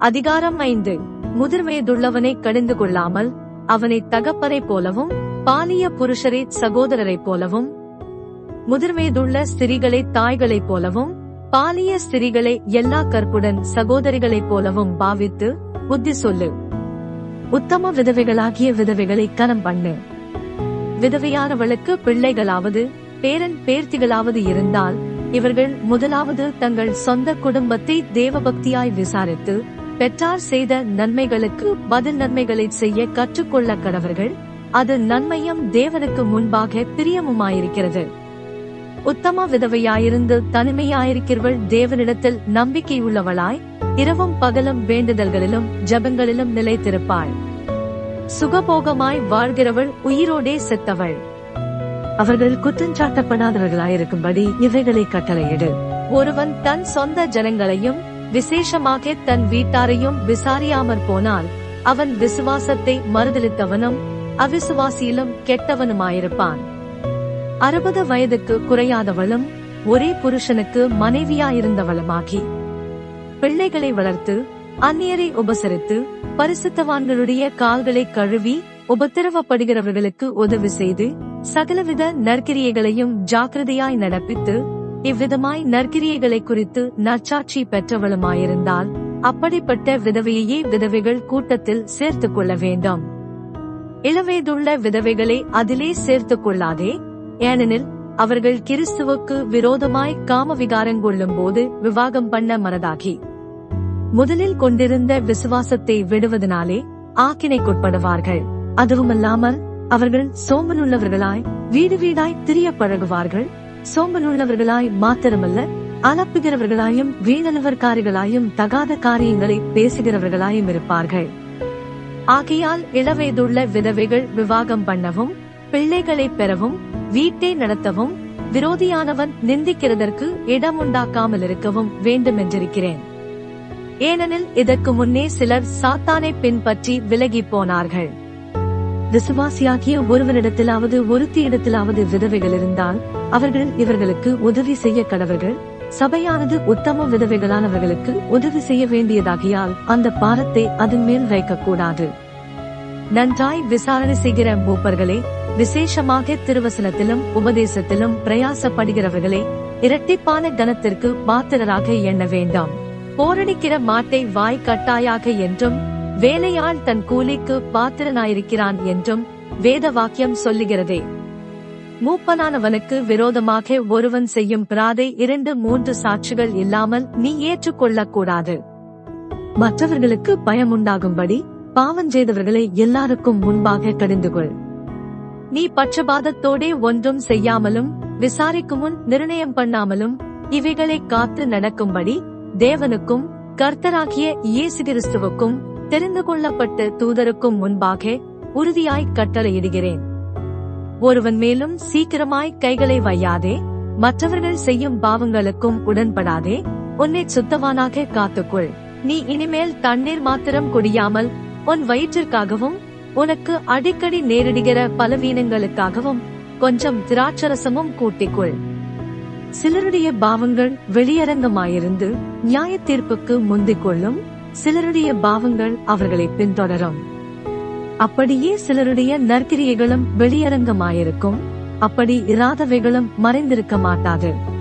அதிகாரம் ஐந்து. முதிர்வயதுள்ளவனை கடிந்து கொள்ளாமல் அவனை தகப்பரை போலவும் பாலிய புருஷரை சகோதரரைப் போலவும் முதிர்வயதுள்ள ஸ்திரிகளை தாய்களைப் போலவும் பாலிய ஸ்திரிகளை எல்லா கற்புடன் சகோதரிகளைப் போலவும் பாவித்து புத்தி சொல்லு. உத்தம விதவைகளாகிய விதவைகளை கனம் பண்ணு. விதவையானவளுக்கு பிள்ளைகளாவது பேரன் பேர்த்திகளாவது இருந்தால் இவர்கள் முதலாவது தங்கள் சொந்த குடும்பத்தை தேவபக்தியாய் விசாரித்து பெற்றார் செய்த நன்மைகளுக்கு பதில் நன்மைகளை செய்ய கற்றுக்கொள்ள கடவர்கள் அது நன்மையும் தேவனுக்கு முன்பாக பிரியமுமாயிருக்கிறது. உத்தம விதவையாயிருந்து தனிமையாயிருக்கிறவள் தேவனிடத்தில் நம்பிக்கையுள்ளவளாய் இரவும் பகலும் வேண்டுதல்களிலும் ஜெபங்களிலும் நிலைத்திருப்பாள். சுகபோகமாய் வாழ்கிறவள் உயிரோடே செத்தவள். அவர்கள் குற்றஞ்சாட்டப்படாதவர்களாயிருக்கும்படி இவைகளை கட்டளையிடு. ஒருவன் தன் சொந்த ஜனங்களையும் விசேஷமாக தன் வீட்டாரையும் விசாரியாமற் போனால் அவன் விசுவாசத்தை மறுதலித்தவனும் அவிசுவாசியிலும் கெட்டவனுமாயிருப்பான். அறுபது வயதுக்கு குறையாதவளும் ஒரே புருஷனுக்கு மனைவியாயிருந்தவளுமாகி பிள்ளைகளை வளர்த்து அந்நியரை உபசரித்து பரிசுத்தவான்களுடைய கால்களை கழுவி உபத்திரவப்படுகிறவர்களுக்கு உதவி செய்து சகலவித நற்கிரியைகளையும் ஜாக்கிரதையாய் நடப்பித்து இவ்விதமாய் நற்கிரியைகளை குறித்து நற்சாட்சி பெற்றவளுமாயிருந்தால் அப்படிப்பட்ட விதவையையே விதவைகள் கூட்டத்தில் சேர்த்துக் கொள்ள வேண்டும். இளவயதுள்ள விதவைகளை அதிலே சேர்த்துக் கொள்ளாதே. ஏனெனில் அவர்கள் கிறிஸ்துவுக்கு விரோதமாய் காம விகாரங்கொள்ளும் போது விவாகம் பண்ண மனதாகி முதலில் கொண்டிருந்த விசுவாசத்தை விடுவதனாலே ஆக்கினைக்குட்படுவார்கள். அதுவுமல்லாமல் அவர்கள் சோம்பலுள்ளவர்களாய் வீடு வீடாய் திரிய பழகுவார்கள். சோம்பலுள்ளவர்களாய் மாத்திரமல்ல அலப்புகிறவர்களாயும் வீணலுவர்காரிகளாயும் தகாத காரியங்களை பேசுகிறவர்களாயும் இருப்பார்கள். ஆகையால் இளவயதுள்ள விதவைகள் விவாகம் பண்ணவும் பிள்ளைகளை பெறவும் வீட்டை நடத்தவும் விரோதியானவன் நிந்திக்கிறதற்கு இடம் உண்டாக்காமல் இருக்கவும் வேண்டுமென்றிருக்கிறேன். ஏனெனில் இதற்கு முன்னே சிலர் சாத்தானை பின்பற்றி விலகி போனார்கள். விசுவாசியாகிய ஒருவரிடத்திலாவது ஒருத்தி இடத்திலாவது விதவைகள் இருந்தால் அவர்கள் இவர்களுக்கு உதவி செய்ய கடவர்கள். சபையானது உத்தம விதவைகளானவர்களுக்கு உதவி செய்ய வேண்டியதாகியால் அந்த பாரத்தை அதன் மேல் வைக்கக்கூடாது. நன்றாய் விசாரணை செய்கிற மூப்பர்களே விசேஷமாக திருவசனத்திலும் உபதேசத்திலும் பிரயாசப்படுகிறவர்களே இரட்டிப்பான கனத்திற்கு பாத்திரராக எண்ண வேண்டாம். போரடிக்கிற மாட்டை வாய் கட்டாயாக என்றும் வேலையாள் தன் கூலிக்கு பாத்திரனாயிருக்கிறான் என்றும் வேத வாக்கியம் சொல்லுகிறதே. மூப்பனானவனுக்கு விரோதமாக ஒருவன் செய்யும் பிராதை இரண்டு மூன்று சாட்சிகள் இல்லாமல் நீ ஏற்றுக்கொள்ளக் கூடாது மற்றவர்களுக்கு பயமுண்டாகும்படி பாவஞ்செய்தவர்களை எல்லாருக்கும் முன்பாக கடிந்து கொள் நீ பட்சபாதத்தோடே ஒன்றும் செய்யாமலும் விசாரிக்கும் முன் நிர்ணயம் பண்ணாமலும் இவைகளை காத்து நடக்கும்படி தேவனுக்கும் கர்த்தராகிய இயேசு கிறிஸ்துவுக்கும் தெரிந்து கொள்ளப்பட்ட தூதருக்கும் முன்பாக உறுதியாய் கட்டளையிடுகிறேன். ஒருவன் மேலும் சீக்கிரமாய் கைகளை வையாதே மற்றவர்கள் செய்யும் பாவங்களுக்கும் உடன்படாதே உன்னை சுத்தவானாக காத்துக்கொள். நீ இனிமேல் தண்ணீர் மாத்திரம் குடியாமல் உன் வயிற்றிற்காகவும் உனக்கு அடிக்கடி நேரிடுகிற பலவீனங்களுக்காகவும் கொஞ்சம் திராட்சரசமும் கூட்டிக்கொள். சிலருடைய பாவங்கள் வெளியரங்கமாயிருந்து நியாய தீர்ப்புக்கு முந்திக் கொள்ளும் சிலருடைய பாவங்கள் அவர்களை பின்தொடரும். அப்படியே சிலருடைய நற்கிரியைகளும் வெளியரங்கமாயிருக்கும். அப்படி இராதவைகளும் மறைந்திருக்க மாட்டாது